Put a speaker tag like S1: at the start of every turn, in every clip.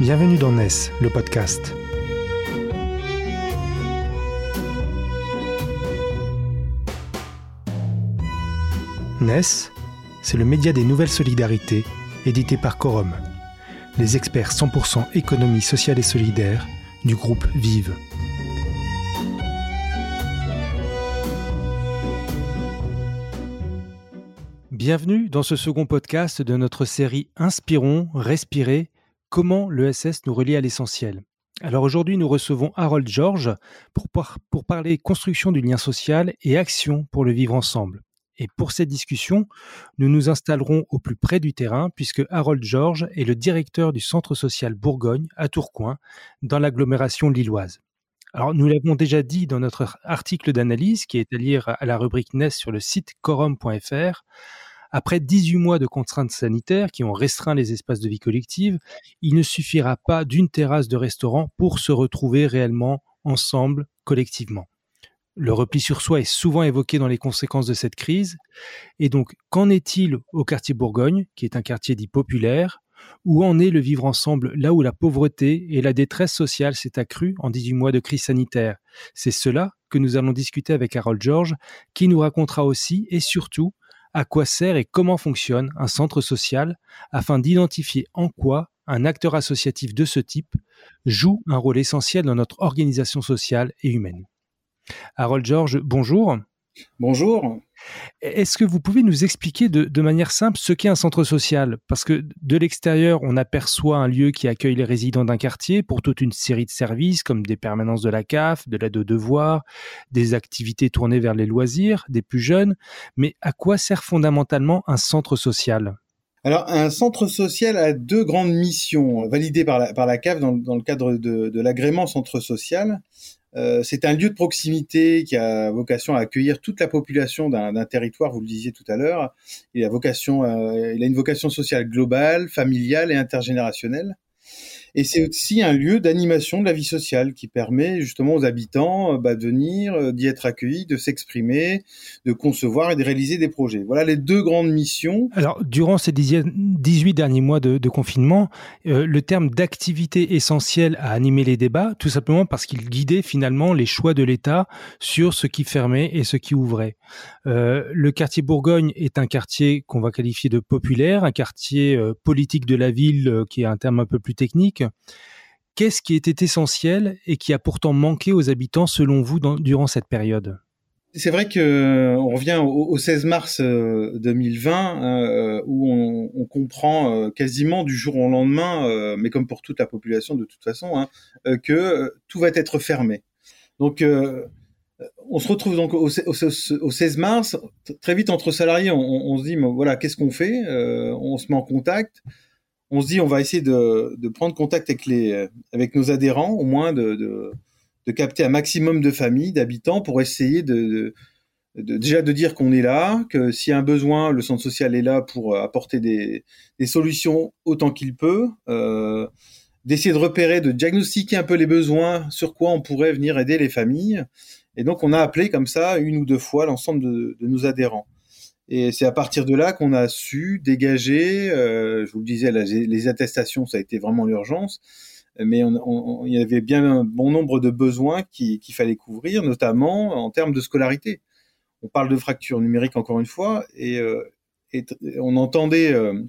S1: Bienvenue dans NES, le podcast. NES, c'est le média des nouvelles solidarités, édité par Quorum, les experts 100% économie sociale et solidaire du groupe Vive. Bienvenue dans ce second podcast de notre série Inspirons, Respirez, comment l'ESS nous relie à l'essentiel. Alors aujourd'hui, nous recevons Harold George pour, parler construction du lien social et action pour le vivre ensemble. Et pour cette discussion, nous nous installerons au plus près du terrain puisque Harold George est le directeur du Centre social Bourgogne à Tourcoing, dans l'agglomération lilloise. Alors, nous l'avons déjà dit dans notre article d'analyse qui est à lire à la rubrique NES sur le site quorum.fr. Après 18 mois de contraintes sanitaires qui ont restreint les espaces de vie collective, il ne suffira pas d'une terrasse de restaurant pour se retrouver réellement ensemble, collectivement. Le repli sur soi est souvent évoqué dans les conséquences de cette crise. Et donc, qu'en est-il au quartier Bourgogne, qui est un quartier dit populaire Où en est le vivre ensemble là où la pauvreté et la détresse sociale s'est accrue en 18 mois de crise sanitaire? C'est cela que nous allons discuter avec Harold George, qui nous racontera aussi et surtout à quoi sert et comment fonctionne un centre social afin d'identifier en quoi un acteur associatif de ce type joue un rôle essentiel dans notre organisation sociale et humaine. Harold George, bonjour.
S2: Bonjour.
S1: Est-ce que vous pouvez nous expliquer de, manière simple ce qu'est un centre social? Parce que de l'extérieur, on aperçoit un lieu qui accueille les résidents d'un quartier pour toute une série de services comme des permanences de la CAF, de l'aide aux devoirs, des activités tournées vers les loisirs des plus jeunes. Mais à quoi sert fondamentalement un centre social?
S2: Alors, un centre social a deux grandes missions validées par la, CAF dans, le cadre de l'agrément centre social. Euh, c'est un lieu de proximité qui a vocation à accueillir toute la population d'un territoire, vous le disiez tout à l'heure. Il a vocation, euh, il a une vocation sociale globale, familiale et intergénérationnelle. Et c'est aussi un lieu d'animation de la vie sociale qui permet justement aux habitants euh, bah, de venir, euh, d'y être accueillis, de s'exprimer, de concevoir et de réaliser des projets. Voilà les deux grandes missions.
S1: Alors, durant ces 18 derniers mois de, confinement, euh, le terme d'activité essentielle a animé les débats, tout simplement parce qu'il guidait finalement les choix de l'État sur ce qui fermait et ce qui ouvrait. le quartier Bourgogne est un quartier qu'on va qualifier de populaire, un quartier politique de la ville qui est un terme un peu plus technique Qu'est-ce qui était essentiel et qui a pourtant manqué aux habitants selon vous durant cette période?
S2: C'est vrai que euh, on revient au, 16 mars 2020 euh, euh, où on, comprend quasiment du jour au lendemain, mais comme pour toute la population de toute façon, hein, que tout va être fermé. Donc on se retrouve donc au, 16 mars, très vite entre salariés, on, se dit voilà qu'est-ce qu'on fait? On se met en contact on se dit on va essayer de, prendre contact avec les avec nos adhérents, au moins de, de, capter un maximum de familles, d'habitants, pour essayer de, déjà de dire qu'on est là, que s'il y a un besoin, le centre social est là pour apporter des, solutions autant qu'il peut, euh, d'essayer de repérer, de diagnostiquer un peu les besoins, sur quoi on pourrait venir aider les familles. Et donc on a appelé comme ça une ou deux fois l'ensemble de nos adhérents. Et c'est à partir de là qu'on a su dégager, euh, je vous le disais, les attestations, ça a été vraiment l'urgence, mais il y avait bien un bon nombre de besoins qu'il fallait couvrir, notamment en termes de scolarité. On parle de fracture numérique encore une fois, et, euh, on entendait euh,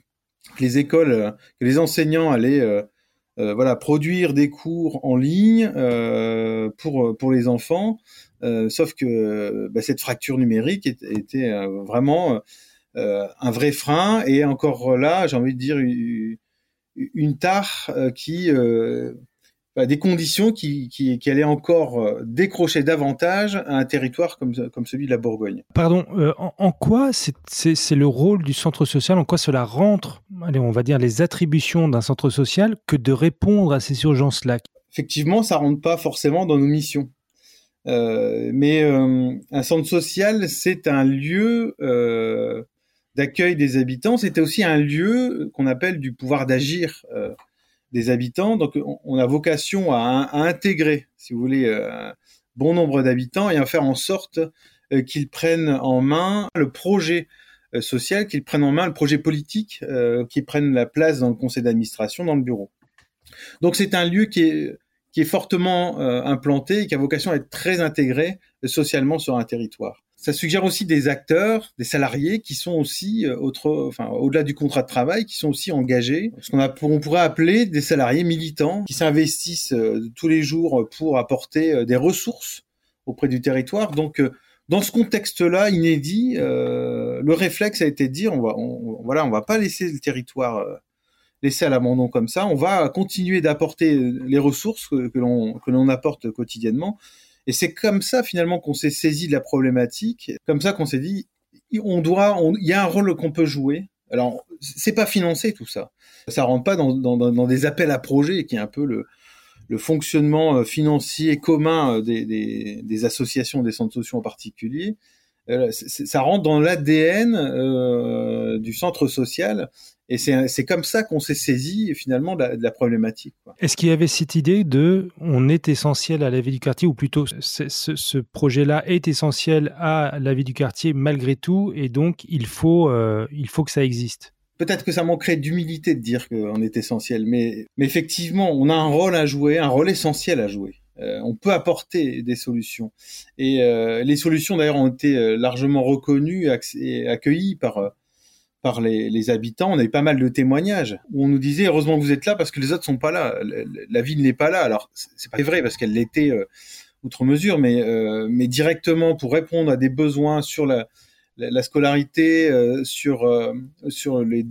S2: que les écoles, que les enseignants allaient voilà, produire des cours en ligne euh, pour pour les enfants. Euh, sauf que bah, cette fracture numérique était, vraiment un vrai frein et encore là, j'ai envie de dire une, tare qui des conditions qui, qui, allaient encore euh, décrocher davantage un territoire comme, comme celui de la Bourgogne.
S1: Pardon, euh, en, quoi c'est le rôle du centre social, en quoi cela rentre, allez, on va dire, les attributions d'un centre social que de répondre à ces urgences-là?
S2: Effectivement, ça rentre pas forcément dans nos missions. Euh, mais un centre social, c'est un lieu d'accueil des habitants, c'était aussi un lieu qu'on appelle du pouvoir d'agir des habitants. Donc, on, a vocation à, intégrer, si vous voulez, euh, bon nombre d'habitants et à faire en sorte euh, qu'ils prennent en main le projet euh, social, qu'ils prennent en main le projet politique, qu'ils prennent la place dans le conseil d'administration, dans le bureau. Donc c'est un lieu qui est fortement implanté et qui a vocation à être très intégré socialement sur un territoire. Ça suggère aussi des acteurs, des salariés qui sont aussi euh, autre, enfin au-delà du contrat de travail, qui sont aussi engagés, ce qu'on on pourrait appeler des salariés militants qui s'investissent euh, tous les jours pour apporter des ressources auprès du territoire. Donc dans ce contexte-là inédit, le réflexe a été de dire on va, voilà, on va pas laisser le territoire laisser à l'abandon comme ça. On va continuer d'apporter les ressources que, que l'on apporte quotidiennement. Et c'est comme ça finalement qu'on s'est saisi de la problématique, comme ça qu'on s'est dit on doit, il y a un rôle qu'on peut jouer. Alors c'est pas financé tout ça, ça rentre pas dans, des appels à projets qui est un peu le, fonctionnement euh, financier commun euh, des associations, des centres sociaux en particulier. Euh, ça rentre dans l'ADN euh, du centre social et c'est comme ça qu'on s'est saisi finalement de la, problématique.
S1: Est-ce qu'il y avait cette idée de on est essentiel à la vie du quartier, ou plutôt ce, ce projet-là est essentiel à la vie du quartier malgré tout, et donc il faut, euh, il faut que ça existe?
S2: Peut-être que ça manquerait d'humilité de dire qu'on est essentiel, mais, mais effectivement, on a un rôle à jouer, un rôle essentiel à jouer. Euh, on peut apporter des solutions. Et euh, les solutions, d'ailleurs, ont été euh, largement reconnues et accueillies par par les, habitants. On a eu pas mal de témoignages où on nous disait heureusement que vous êtes là parce que les autres sont pas là. La, ville n'est pas là. Alors c'est pas vrai parce qu'elle l'était outre mesure, mais mais directement pour répondre à des besoins sur la la, scolarité, sur sur les,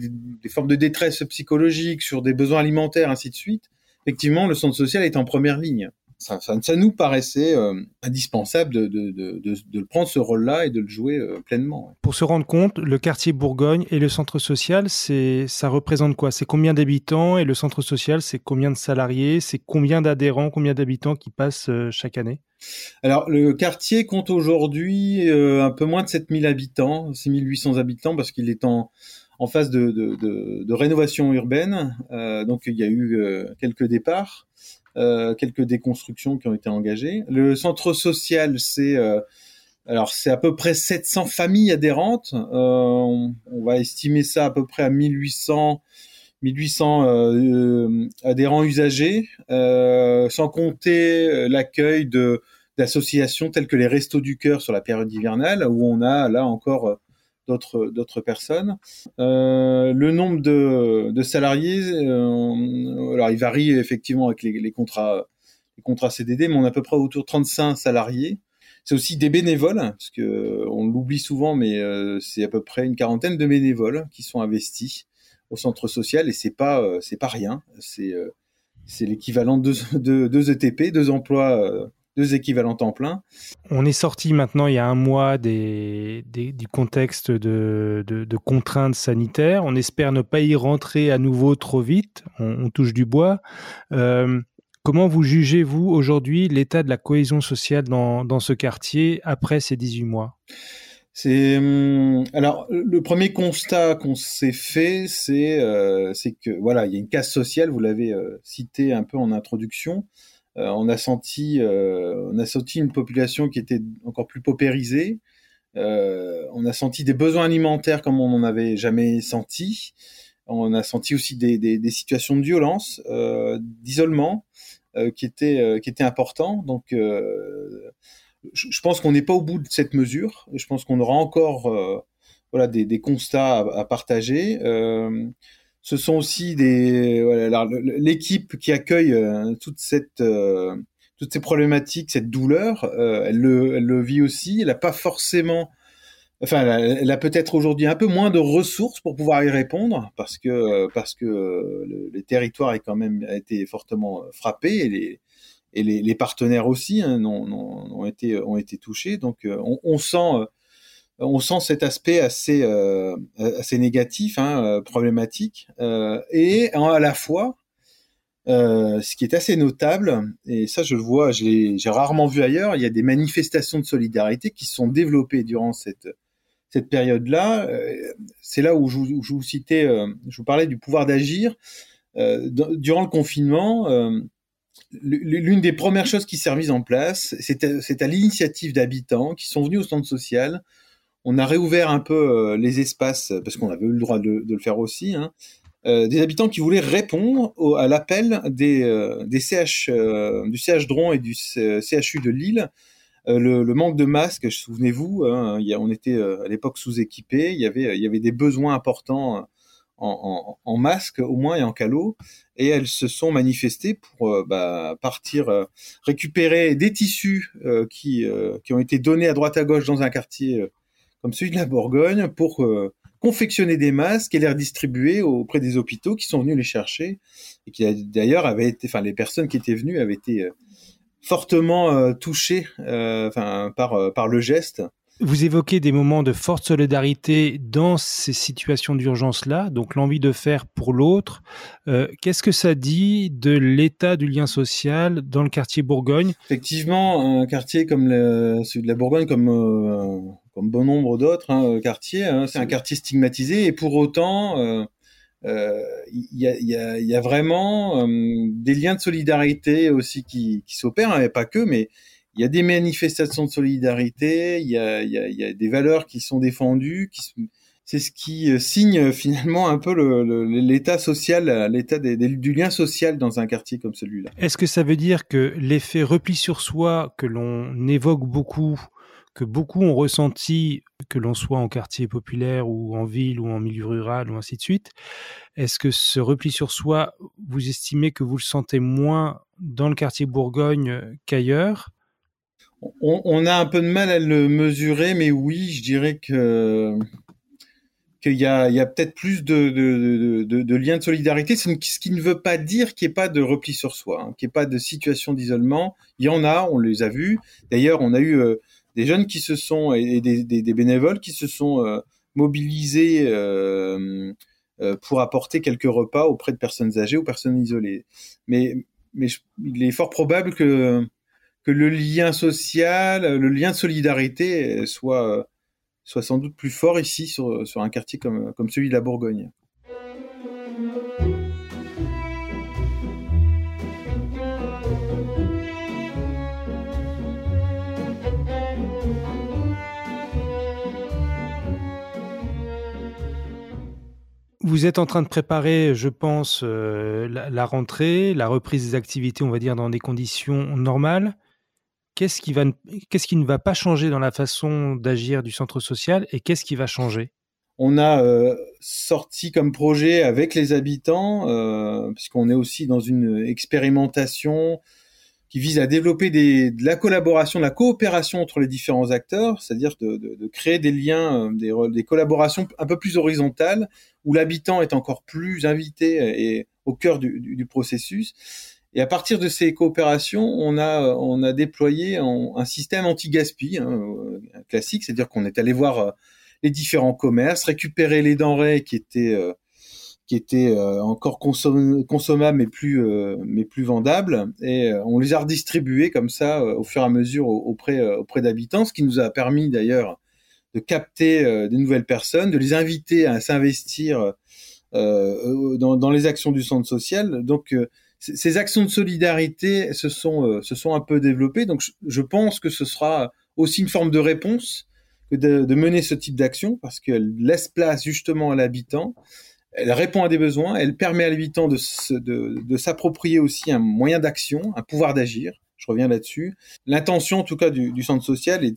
S2: formes de détresse psychologique, sur des besoins alimentaires, ainsi de suite. Effectivement, le centre social est en première ligne ça, ça, nous paraissait euh, indispensable de, de, de, de, prendre ce rôle-là et de le jouer euh, pleinement.
S1: Pour se rendre compte, le quartier Bourgogne et le centre social, c'est ça représente quoi? C'est combien d'habitants et le centre social, c'est combien de salariés? C'est combien d'adhérents, combien d'habitants qui passent euh, chaque année?
S2: Alors, le quartier compte aujourd'hui un peu moins de 7000 habitants, 6800 habitants, parce qu'il est en, en phase de, de, de, de rénovation urbaine. Euh, donc, il y a eu quelques départs. Euh, quelques déconstructions qui ont été engagées. Le centre social, c'est euh, alors c'est à peu près 700 familles adhérentes. Euh, on, va estimer ça à peu près à 1800 1800 adhérents usagers, sans compter l'accueil d'associations telles que les Restos du Cœur sur la période hivernale, où on a là encore d'autres d'autres personnes. Euh, le nombre de, de salariés, euh, alors il varie effectivement avec les, contrats les contrats CDD, mais on a à peu près autour de 35 salariés. C'est aussi des bénévoles, parce que on l'oublie souvent, mais euh, c'est à peu près une quarantaine de bénévoles qui sont investis au centre social et c'est pas euh, c'est pas rien. C'est euh, c'est l'équivalent de deux, ETP, deux emplois deux équivalents temps plein.
S1: On est sorti maintenant il y a un mois des, du contexte de, contraintes sanitaires. On espère ne pas y rentrer à nouveau trop vite. On, touche du bois. Euh, comment vous jugez-vous aujourd'hui l'état de la cohésion sociale dans, ce quartier après ces 18 mois?
S2: C'est hum, alors le premier constat qu'on s'est fait, c'est euh, que voilà, il y a une casse sociale. Vous l'avez euh, cité un peu en introduction. Euh, on a senti, euh, on a senti une population qui était encore plus paupérisée. Euh, on a senti des besoins alimentaires comme on n'en avait jamais senti. On a senti aussi des, situations de violence, d'isolement, qui étaient qui étaient importants. Donc, je, pense qu'on n'est pas au bout de cette mesure. Je pense qu'on aura encore voilà des, constats à, à partager ce sont aussi des l'équipe qui accueille euh, toute cette euh, toutes ces problématiques, cette douleur, euh, elle, le, vit aussi. Elle n'a pas forcément, enfin, elle a, peut-être aujourd'hui un peu moins de ressources pour pouvoir y répondre parce que parce que le, les territoires quand même été fortement frappé et les et les, partenaires aussi hein, ont, ont, été ont été touchés. Donc on, on sent on sent cet aspect assez euh, assez négatif, hein, euh, problématique, euh, et à la fois, ce qui est assez notable, et ça je le vois, j'ai rarement vu ailleurs, il y a des manifestations de solidarité qui sont développées durant cette cette période-là. C'est là où je, vous citais, je vous parlais du pouvoir d'agir. durant le confinement, l'une des premières choses qui s'est mise en place, c'est à l'initiative d'habitants qui sont venus au centre social on a réouvert un peu euh, les espaces parce qu'on avait eu le droit de, le faire aussi. Hein. des habitants qui voulaient répondre à l'appel des, CH, du CH Dron et du CHU de Lille. Le, manque de masques, souvenez-vous, hein, on était à l'époque sous-équipés, il y avait, des besoins importants en, masque au moins et en calot, et elles se sont manifestées pour euh, bah, partir euh, récupérer des tissus euh, qui, qui ont été donnés à droite à gauche dans un quartier comme celui de la Bourgogne pour confectionner des masques et les redistribuer auprès des hôpitaux qui sont venus les chercher et qui d'ailleurs avaient été, enfin les personnes qui étaient venues avaient été fortement touchées, enfin par par le geste
S1: vous évoquez des moments de forte solidarité dans ces situations d'urgence-là, donc l'envie de faire pour l'autre. Euh, qu'est-ce que ça dit de l'état du lien social dans le quartier Bourgogne?
S2: Effectivement, un quartier comme celui de la Bourgogne, comme, euh, comme bon nombre d'autres hein, quartiers, hein, c'est un quartier stigmatisé et pour autant, euh, il y, a, y, a, y, a, vraiment des liens de solidarité aussi qui, qui s'opèrent, hein, pas que, mais il y a des manifestations de solidarité, il y a, des valeurs qui sont défendues, c'est ce qui euh, signe finalement un peu l'état social, l'état du lien social dans un quartier comme celui-là.
S1: Est-ce que ça veut dire que l'effet repli sur soi que l'on évoque beaucoup, que beaucoup ont ressenti, que l'on soit en quartier populaire ou en ville ou en milieu rural ou ainsi de suite, est-ce que ce repli sur soi, vous estimez que vous le sentez moins dans le quartier Bourgogne qu'ailleurs?
S2: On, a un peu de mal à le mesurer, mais oui, je dirais que qu'il y a, peut-être plus de, de, liens de solidarité, ce qui ne veut pas dire qu'il n'y ait pas de repli sur soi, hein, qu'il n'y ait pas de situation d'isolement. Il y en a, on les a vus. D'ailleurs, on a eu euh, des jeunes qui se sont et des, bénévoles qui se sont euh, mobilisés euh, pour apporter quelques repas auprès de personnes âgées ou personnes isolées. Mais, mais il est fort probable que que le lien social, le lien de solidarité soit, soit sans doute plus fort ici sur, un quartier comme, comme celui de la Bourgogne.
S1: Vous êtes en train de préparer, je pense, euh, la, rentrée, la reprise des activités, on va dire, dans des conditions normales qu'est-ce qui, va, qu'est-ce qui ne va pas changer dans la façon d'agir du centre social et qu'est-ce qui va changer?
S2: On a euh, sorti comme projet avec les habitants, euh, puisqu'on est aussi dans une expérimentation qui vise à développer de la collaboration, de la coopération entre les différents acteurs, c'est-à-dire de, créer des liens, euh, des, collaborations un peu plus horizontales, où l'habitant est encore plus invité et au cœur du processus. Et à partir de ces coopérations, on a, on a déployé un, système anti-gaspi hein, euh, classique, c'est-à-dire qu'on est allé voir euh, les différents commerces, récupérer les denrées qui étaient euh, qui étaient encore consommables mais plus mais plus vendables et on les a redistribués comme ça au fur et à mesure auprès auprès d'habitants, ce qui nous a permis d'ailleurs de capter des nouvelles personnes, de les inviter à s'investir dans, dans, les actions du centre social. Donc ces actions de solidarité se sont, euh, se sont un peu développées. Donc, je, pense que ce sera aussi une forme de réponse que de, mener ce type d'action parce qu'elle laisse place justement à l'habitant. Elle répond à des besoins. Elle permet à l'habitant de, de, de s'approprier aussi un moyen d'action, un pouvoir d'agir. Je reviens là-dessus. L'intention, en tout cas, du, du centre social et,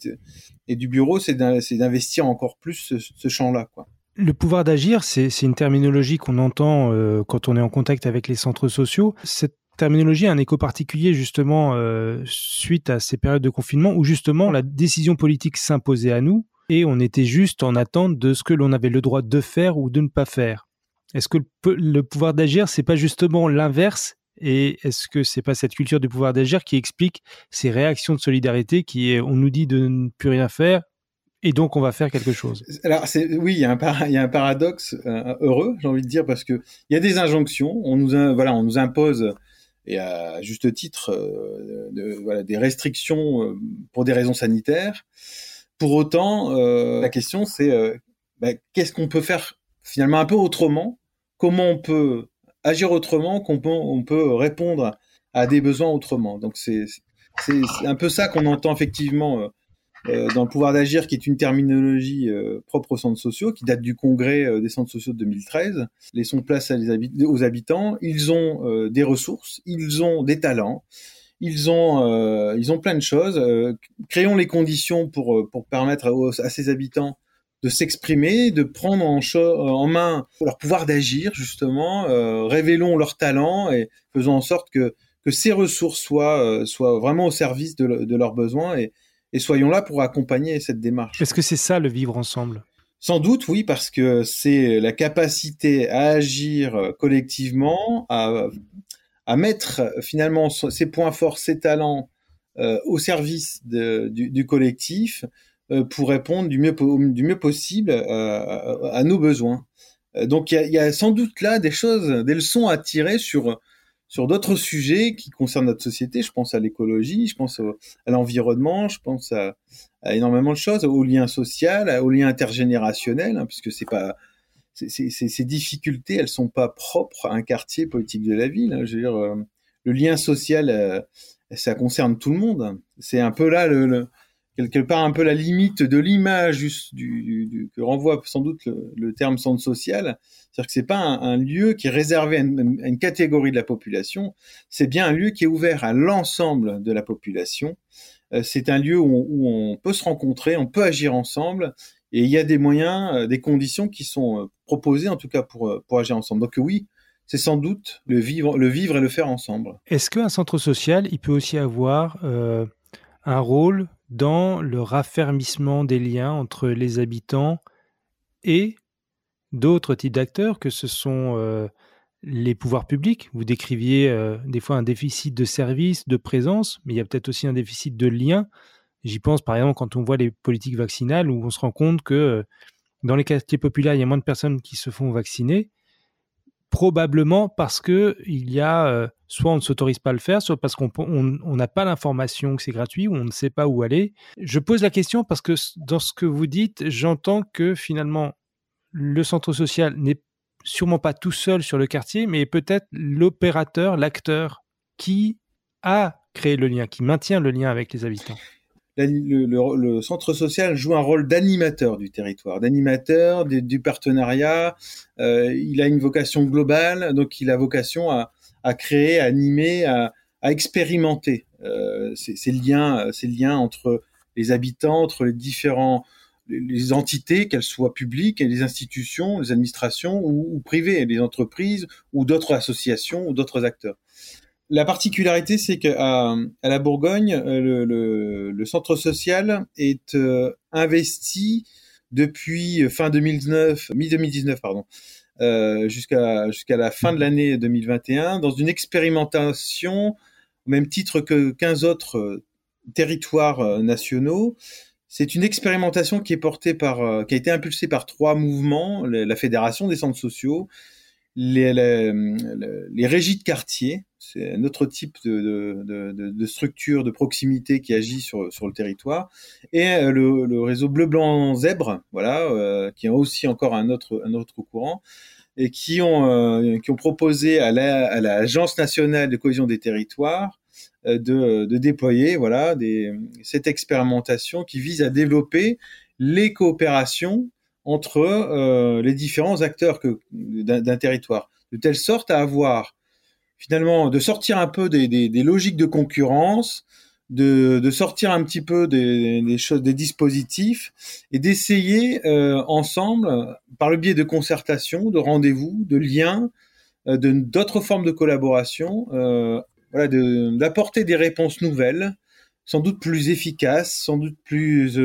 S2: et du bureau, c'est d'investir encore plus ce, ce champ-là, quoi.
S1: Le pouvoir d'agir, c'est une terminologie qu'on entend euh, quand on est en contact avec les centres sociaux. Cette terminologie a un écho particulier justement euh, suite à ces périodes de confinement où justement la décision politique s'imposait à nous et on était juste en attente de ce que l'on avait le droit de faire ou de ne pas faire. Est-ce que le, pouvoir d'agir, c'est pas justement l'inverse? Et est-ce que c'est pas cette culture du pouvoir d'agir qui explique ces réactions de solidarité qui est on nous dit de ne plus rien faire et donc, on va faire quelque chose.
S2: Alors, oui, il y, a un paradoxe euh, heureux, j'ai envie de dire, parce que il y a des injonctions. On nous, voilà, on nous impose, et à juste titre, euh, des restrictions euh, pour des raisons sanitaires. Pour autant, la question, c'est bah, qu'est-ce qu'on peut faire finalement un peu autrement? Comment on peut agir autrement? Qu'on peut, on peut répondre à des besoins autrement? Donc, c'est un peu ça qu'on entend effectivement dans le pouvoir d'agir, qui est une terminologie propre aux centres sociaux, qui date du congrès des centres sociaux de 2013. Laissons place aux habitants. Ils ont des ressources, ils ont des talents, ils ont, ils ont plein de choses. créons les conditions pour, pour permettre à, ces habitants de s'exprimer, de prendre en, en, main leur pouvoir d'agir justement, euh, révélons leur talent et faisons en sorte que, que ces ressources soient, euh, soient vraiment au service de, de leurs besoins et, et, soyons là pour accompagner cette démarche.
S1: Est-ce que c'est ça le vivre ensemble?
S2: Sans doute oui, parce que c'est la capacité à agir collectivement, à, à mettre finalement ses points forts, ses talents euh, au service de, du, du collectif euh, pour répondre du mieux, du mieux possible euh, à, nos besoins. Donc il y a, y a, sans doute là des choses, des leçons à tirer sur sur d'autres sujets qui concernent notre société. Je pense à l'écologie, je pense à l'environnement, je pense à, énormément de choses, au lien social, au lien intergénérationnel, hein, puisque ces difficultés, elles sont pas propres à un quartier politique de la ville. Hein. Je veux dire, le lien social, ça concerne tout le monde. C'est un peu là le, quelque part un peu la limite de l'image que renvoie sans doute le, terme centre social. C'est-à-dire que c'est pas un, lieu qui est réservé à une, catégorie de la population, c'est bien un lieu qui est ouvert à l'ensemble de la population. Euh, c'est un lieu où on, peut se rencontrer, on peut agir ensemble, et il y a des moyens, euh, des conditions qui sont euh, proposées en tout cas pour, pour agir ensemble. Donc oui, c'est sans doute le vivre, le vivre et le faire ensemble.
S1: Est-ce qu'un centre social, il peut aussi avoir un rôle dans le raffermissement des liens entre les habitants et d'autres types d'acteurs, que ce sont euh, les pouvoirs publics. Vous décriviez euh, des fois un déficit de services, de présence, mais il y a peut-être aussi un déficit de liens. J'y pense par exemple quand on voit les politiques vaccinales, où on se rend compte que euh, dans les quartiers populaires, il y a moins de personnes qui se font vacciner, probablement parce que il y a euh, soit on ne s'autorise pas à le faire, soit parce qu'on n'a pas l'information que c'est gratuit ou on ne sait pas où aller. Je pose la question parce que dans ce que vous dites, j'entends que finalement le centre social n'est sûrement pas tout seul sur le quartier, mais peut-être l'opérateur, l'acteur qui a créé le lien, qui maintient le lien avec les habitants
S2: le, centre social joue un rôle d'animateur du territoire, d'animateur du partenariat. Euh, il a une vocation globale, donc il a vocation à, créer, à animer, à, expérimenter euh, ces, liens, ces liens entre les habitants, entre les différents les entités, qu'elles soient publiques, les institutions, les administrations ou, ou privées, les entreprises ou d'autres associations ou d'autres acteurs. La particularité, c'est qu'à à la Bourgogne, euh, le, centre social est euh, investi depuis fin 2019, mi-2019, pardon, euh, jusqu'à la fin de l'année 2021, dans une expérimentation au même titre que 15 autres territoires nationaux. C'est une expérimentation qui qui a été impulsée par trois mouvements la Fédération des centres sociaux, les, régies de quartier, c'est un autre type de, structure de proximité qui agit sur, le territoire, et euh, le, réseau bleu blanc zèbre, voilà, euh, qui est aussi encore un autre courant, et qui ont euh, proposé à l'agence la, nationale de cohésion des territoires de, déployer voilà cette expérimentation qui vise à développer les coopérations entre euh, les différents acteurs d'un territoire, de telle sorte à avoir finalement de sortir un peu des, logiques de concurrence, de, sortir un petit peu des, dispositifs, et d'essayer euh, ensemble, par le biais de concertation, de rendez-vous, de liens, euh, d'autres formes de collaboration, euh, voilà, d'apporter des réponses nouvelles, sans doute plus efficaces, sans doute plus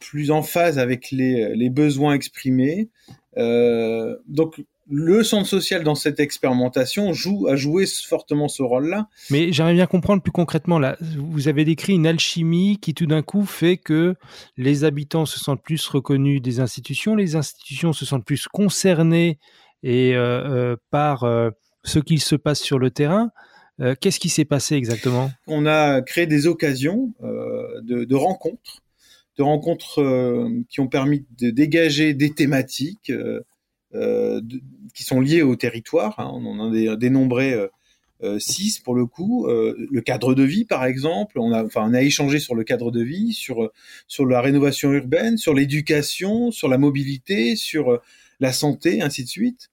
S2: plus en phase avec les, les besoins exprimés. Euh, donc le centre social dans cette expérimentation joue, a joué fortement ce rôle-là.
S1: Mais j'aimerais bien comprendre plus concrètement, là, vous avez décrit une alchimie qui tout d'un coup fait que les habitants se sentent plus reconnus des institutions, les institutions se sentent plus concernées et, euh, euh par euh, ce qu'il se passe sur le terrain. Euh, Qu'est-ce qui s'est passé exactement?
S2: On a créé des occasions de, de rencontres de rencontres euh, qui ont permis de dégager des thématiques euh, euh, qui sont liées au territoire. Hein. On en a dénombré six pour le coup, le cadre de vie par exemple. On a, enfin, on a échangé sur le cadre de vie, sur sur la rénovation urbaine, sur l'éducation, sur la mobilité, sur la santé, ainsi de suite.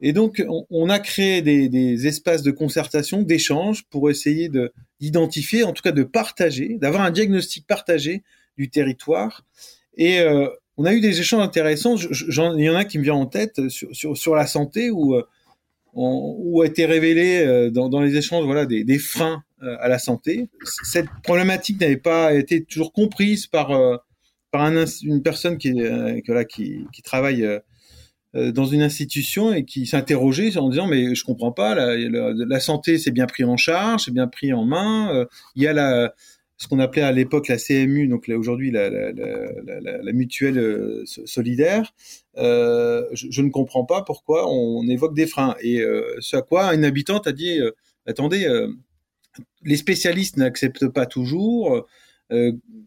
S2: Et donc, on, a créé des, espaces de concertation, d'échange, pour essayer de d'identifier, en tout cas de partager, d'avoir un diagnostic partagé du territoire. Et euh, on a eu des échanges intéressants. il y en a qui me vient en tête sur, sur, la santé, où, euh, où a été révélé euh, dans, dans les échanges voilà, des, des freins à la santé. Cette problématique n'avait pas été toujours comprise par, par un, une personne qui, voilà, qui, qui travaille euh, dans une institution et qui s'interrogeait en disant mais je comprends pas la, santé c'est bien pris en charge c'est bien pris en main euh, il y a la ce qu'on appelait à l'époque la CMU donc aujourd'hui la, mutuelle euh, solidaire euh, je, ne comprends pas pourquoi on, évoque des freins. Et ce à quoi une habitante a dit attendez les spécialistes n'acceptent pas toujours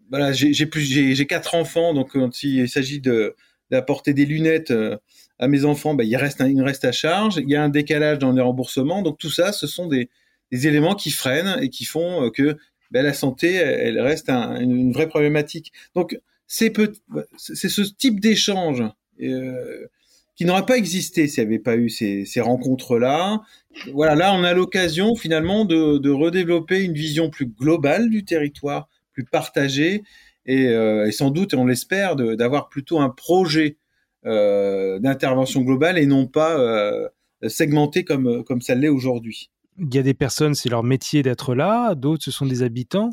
S2: voilà j'ai plus j'ai quatre enfants donc quand il s'agit d'apporter des lunettes à mes enfants, bah, il reste reste à charge, il y a un décalage dans les remboursements, donc tout ça, ce sont des, éléments qui freinent et qui font euh, que bah, la santé, elle reste une, vraie problématique. Donc c'est ce type d'échange euh, qui n'aurait pas existé s'il n'y avait pas eu ces, rencontres-là. Voilà, là on a l'occasion finalement de, redévelopper une vision plus globale du territoire, plus partagée, et, euh, sans doute, et on l'espère, d'avoir plutôt un projet euh, d'intervention globale et non pas segmentée comme, comme ça l'est aujourd'hui.
S1: Il y a des personnes, c'est leur métier d'être là, d'autres, ce sont des habitants.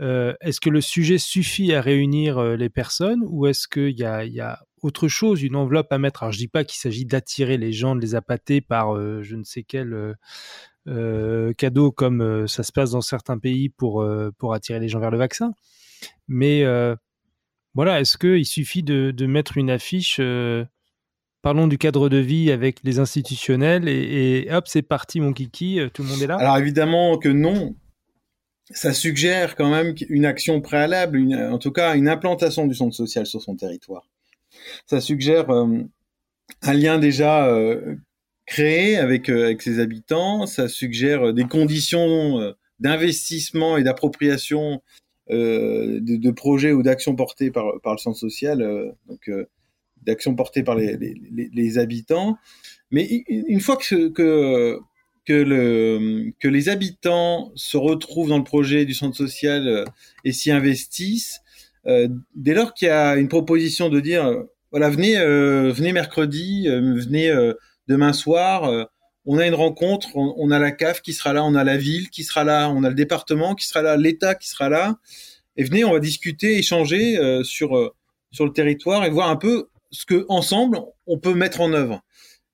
S1: Euh, est-ce que le sujet suffit à réunir les personnes ou est-ce qu'il y a, autre chose, une enveloppe à mettre? Alors, je dis pas qu'il s'agit d'attirer les gens, de les appâter par je ne sais quel euh, cadeau comme ça se passe dans certains pays pour, attirer les gens vers le vaccin, mais voilà, est-ce qu'il suffit de, mettre une affiche euh, Parlons du cadre de vie avec les institutionnels et, hop, c'est parti, mon kiki, euh, tout le monde est là
S2: Alors évidemment que non. Ça suggère quand même une action préalable, en tout cas une implantation du centre social sur son territoire. Ça suggère euh, un lien déjà créé avec, avec ses habitants, ça suggère des conditions d'investissement et d'appropriation euh, de, de, projets ou d'actions portées par, par le centre social, euh, donc euh, d'actions portées par les, habitants. Mais une fois que, que, que, le, que les habitants se retrouvent dans le projet du centre social et s'y investissent, dès lors qu'il y a une proposition de dire, voilà, venez, venez mercredi, venez demain soir, on a une rencontre, on, a la CAF qui sera là, on a la ville qui sera là, on a le département qui sera là, l'État qui sera là. Et venez, on va discuter, échanger euh, sur euh, sur le territoire et voir un peu ce que ensemble on peut mettre en œuvre.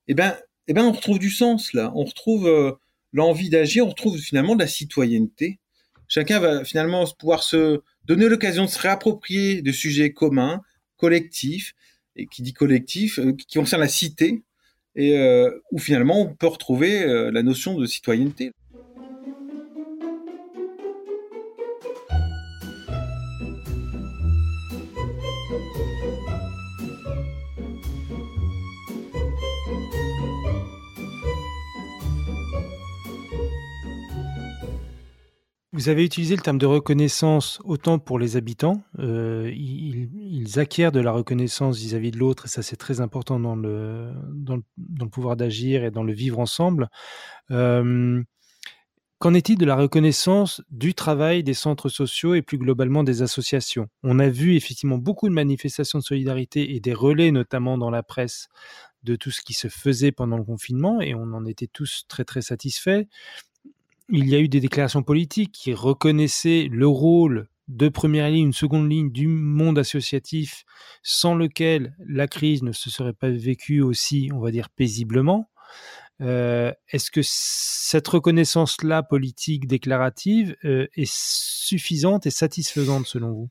S2: Eh ben, eh ben, on retrouve du sens là. On retrouve euh, l'envie d'agir, on retrouve finalement de la citoyenneté. Chacun va finalement pouvoir se donner l'occasion de se réapproprier de sujets communs, collectifs, et qui dit collectif, qui concerne la cité, et euh, où finalement on peut retrouver euh, la notion de citoyenneté.
S1: Vous avez utilisé le terme de reconnaissance autant pour les habitants. Euh, ils, acquièrent de la reconnaissance vis-à-vis de l'autre, et ça c'est très important dans le, dans le, pouvoir d'agir et dans le vivre ensemble. Euh, qu'en est-il de la reconnaissance du travail des centres sociaux et plus globalement des associations? On a vu effectivement beaucoup de manifestations de solidarité et des relais, notamment dans la presse, de tout ce qui se faisait pendant le confinement, et on en était tous très très satisfaits il y a eu des déclarations politiques qui reconnaissaient le rôle de première ligne, une seconde ligne du monde associatif, sans lequel la crise ne se serait pas vécue aussi, on va dire, paisiblement. Euh, est-ce que cette reconnaissance-là politique déclarative euh, est suffisante et satisfaisante selon vous?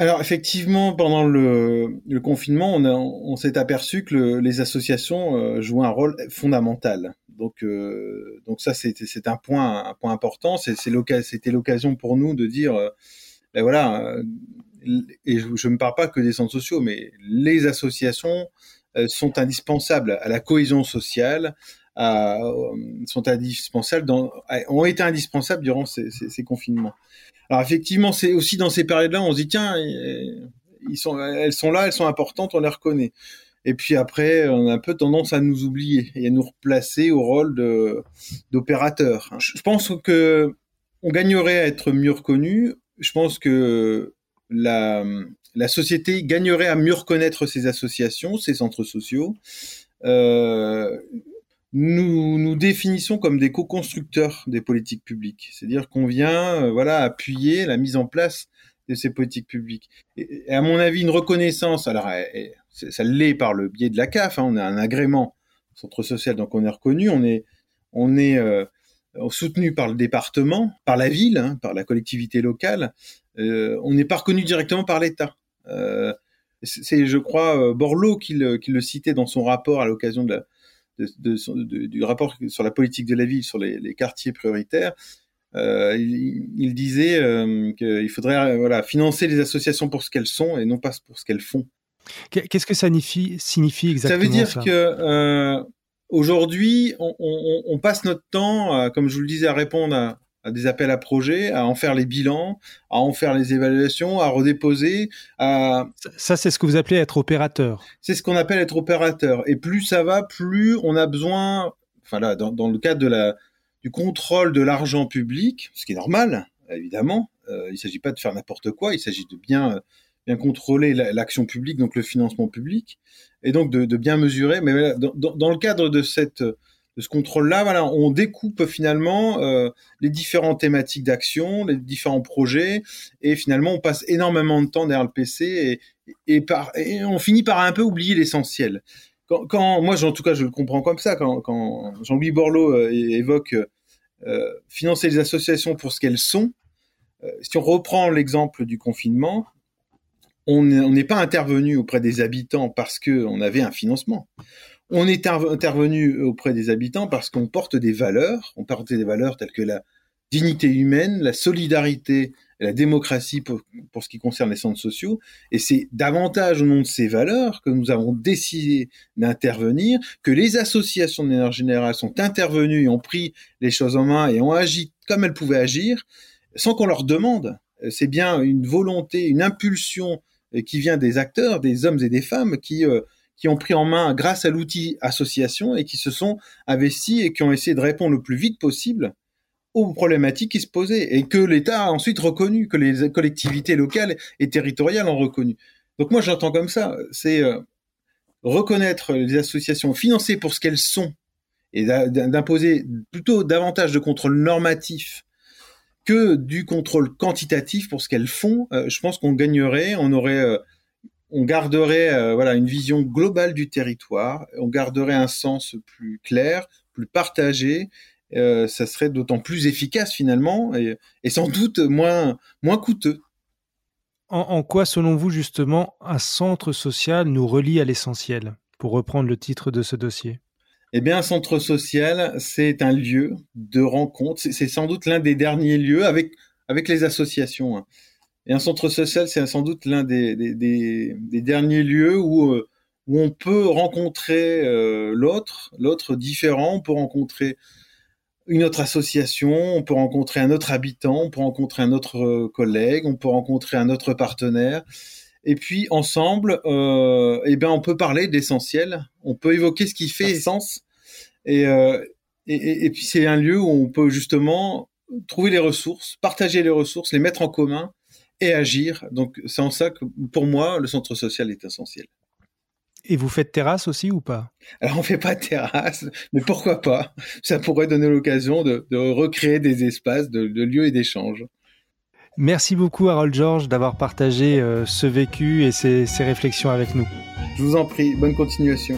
S2: Alors effectivement, pendant le, confinement, on, s'est aperçu que les associations euh, jouaient un rôle fondamental. Donc, euh, donc ça, c'est un point, un point important. C'était l'occasion pour nous de dire, euh, ben voilà, et je ne parle pas que des centres sociaux, mais les associations sont indispensables à la cohésion sociale, sont indispensables, ont été indispensables durant ces, confinements. Alors effectivement, c'est aussi dans ces périodes-là, on se dit tiens, elles sont là, elles sont importantes, on les reconnaît. Et puis après, on a un peu tendance à nous oublier et à nous replacer au rôle d'opérateur. Je pense que on gagnerait à être mieux reconnu. Je pense que la, la société gagnerait à mieux reconnaître ses associations, ses centres sociaux. Euh, nous nous définissons comme des co-constructeurs des politiques publiques, c'est-à-dire qu'on vient, euh, voilà, appuyer la mise en place de ces politiques publiques. Et, à mon avis, une reconnaissance, alors ça l'est par le biais de la CAF, hein, on a un agrément centre social, donc on est reconnu, on est, on est euh, soutenu par le département, par la ville, hein, par la collectivité locale, euh, on n'est pas reconnu directement par l'État. Euh, c'est, je crois, Borloo qui le, qui le citait dans son rapport à l'occasion de la, de, du rapport sur la politique de la ville, sur les, quartiers prioritaires, euh, il, disait euh, qu'il faudrait euh, voilà, financer les associations pour ce qu'elles sont et non pas pour ce qu'elles font.
S1: Qu'est-ce que ça signifie, signifie exactement
S2: Ça veut dire que aujourd'hui, on, on, passe notre temps, comme je vous le disais, à répondre à des appels à projets, à en faire les bilans, à en faire les évaluations, à redéposer. À...
S1: Ça, c'est ce que vous appelez être opérateur.
S2: C'est ce qu'on appelle être opérateur. Et plus ça va, plus on a besoin, enfin là, dans, dans le cadre de la, du contrôle de l'argent public, ce qui est normal, évidemment. Euh, il ne s'agit pas de faire n'importe quoi, il s'agit de bien, bien contrôler l'action publique, donc le financement public, et donc de, de bien mesurer. Mais dans, dans, le cadre de cette ce contrôle-là, on découpe finalement euh, les différentes thématiques d'action, les différents projets, et finalement on passe énormément de temps derrière le PC et, par, on finit par un peu oublier l'essentiel. Quand, moi, en tout cas, je le comprends comme ça, quand, Jean-Louis Borloo euh, évoque euh, financer les associations pour ce qu'elles sont, si on reprend l'exemple du confinement, on n'est pas intervenu auprès des habitants parce qu'on avait un financement on est intervenu auprès des habitants parce qu'on porte des valeurs, on porte des valeurs telles que la dignité humaine, la solidarité la démocratie pour, ce qui concerne les centres sociaux. Et c'est davantage au nom de ces valeurs que nous avons décidé d'intervenir, que les associations de l'énergie générale sont intervenues et ont pris les choses en main et ont agi comme elles pouvaient agir, sans qu'on leur demande. C'est bien une volonté, une impulsion qui vient des acteurs, des hommes et des femmes qui euh, qui ont pris en main grâce à l'outil association et qui se sont investis et qui ont essayé de répondre le plus vite possible aux problématiques qui se posaient et que l'État a ensuite reconnu, que les collectivités locales et territoriales ont reconnu. Donc moi j'entends comme ça, c'est euh, reconnaître les associations financées pour ce qu'elles sont et d'imposer plutôt davantage de contrôle normatif que du contrôle quantitatif pour ce qu'elles font. Euh, je pense qu'on gagnerait, on aurait euh, on garderait euh, voilà une vision globale du territoire, on garderait un sens plus clair, plus partagé. Euh, ça serait d'autant plus efficace finalement et, sans doute moins moins coûteux.
S1: En, quoi, selon vous, justement, un centre social nous relie à l'essentiel Pour reprendre le titre de ce dossier?
S2: Eh bien, un centre social, c'est un lieu de rencontre. C'est sans doute l'un des derniers lieux avec avec les associations. Hein. Et un centre social, c'est sans doute l'un des, des, des, des, derniers lieux où, euh, où on peut rencontrer euh, l'autre, l'autre différent, on peut rencontrer une autre association, on peut rencontrer un autre habitant, on peut rencontrer un autre euh, collègue, on peut rencontrer un autre partenaire. Et puis ensemble, euh, eh bien, on peut parler d'essentiel, on peut évoquer ce qui fait sens. Et, euh, et, et, puis c'est un lieu où on peut justement trouver les ressources, partager les ressources, les mettre en commun et agir. Donc c'est en ça que pour moi, le centre social est essentiel.
S1: Et vous faites terrasse aussi ou pas?
S2: Alors on fait pas terrasse, mais pourquoi pas? Ça pourrait donner l'occasion de, recréer des espaces de, lieux et d'échanges.
S1: Merci beaucoup Harold George d'avoir partagé euh, ce vécu et ces réflexions avec nous.
S2: Je vous en prie, bonne continuation.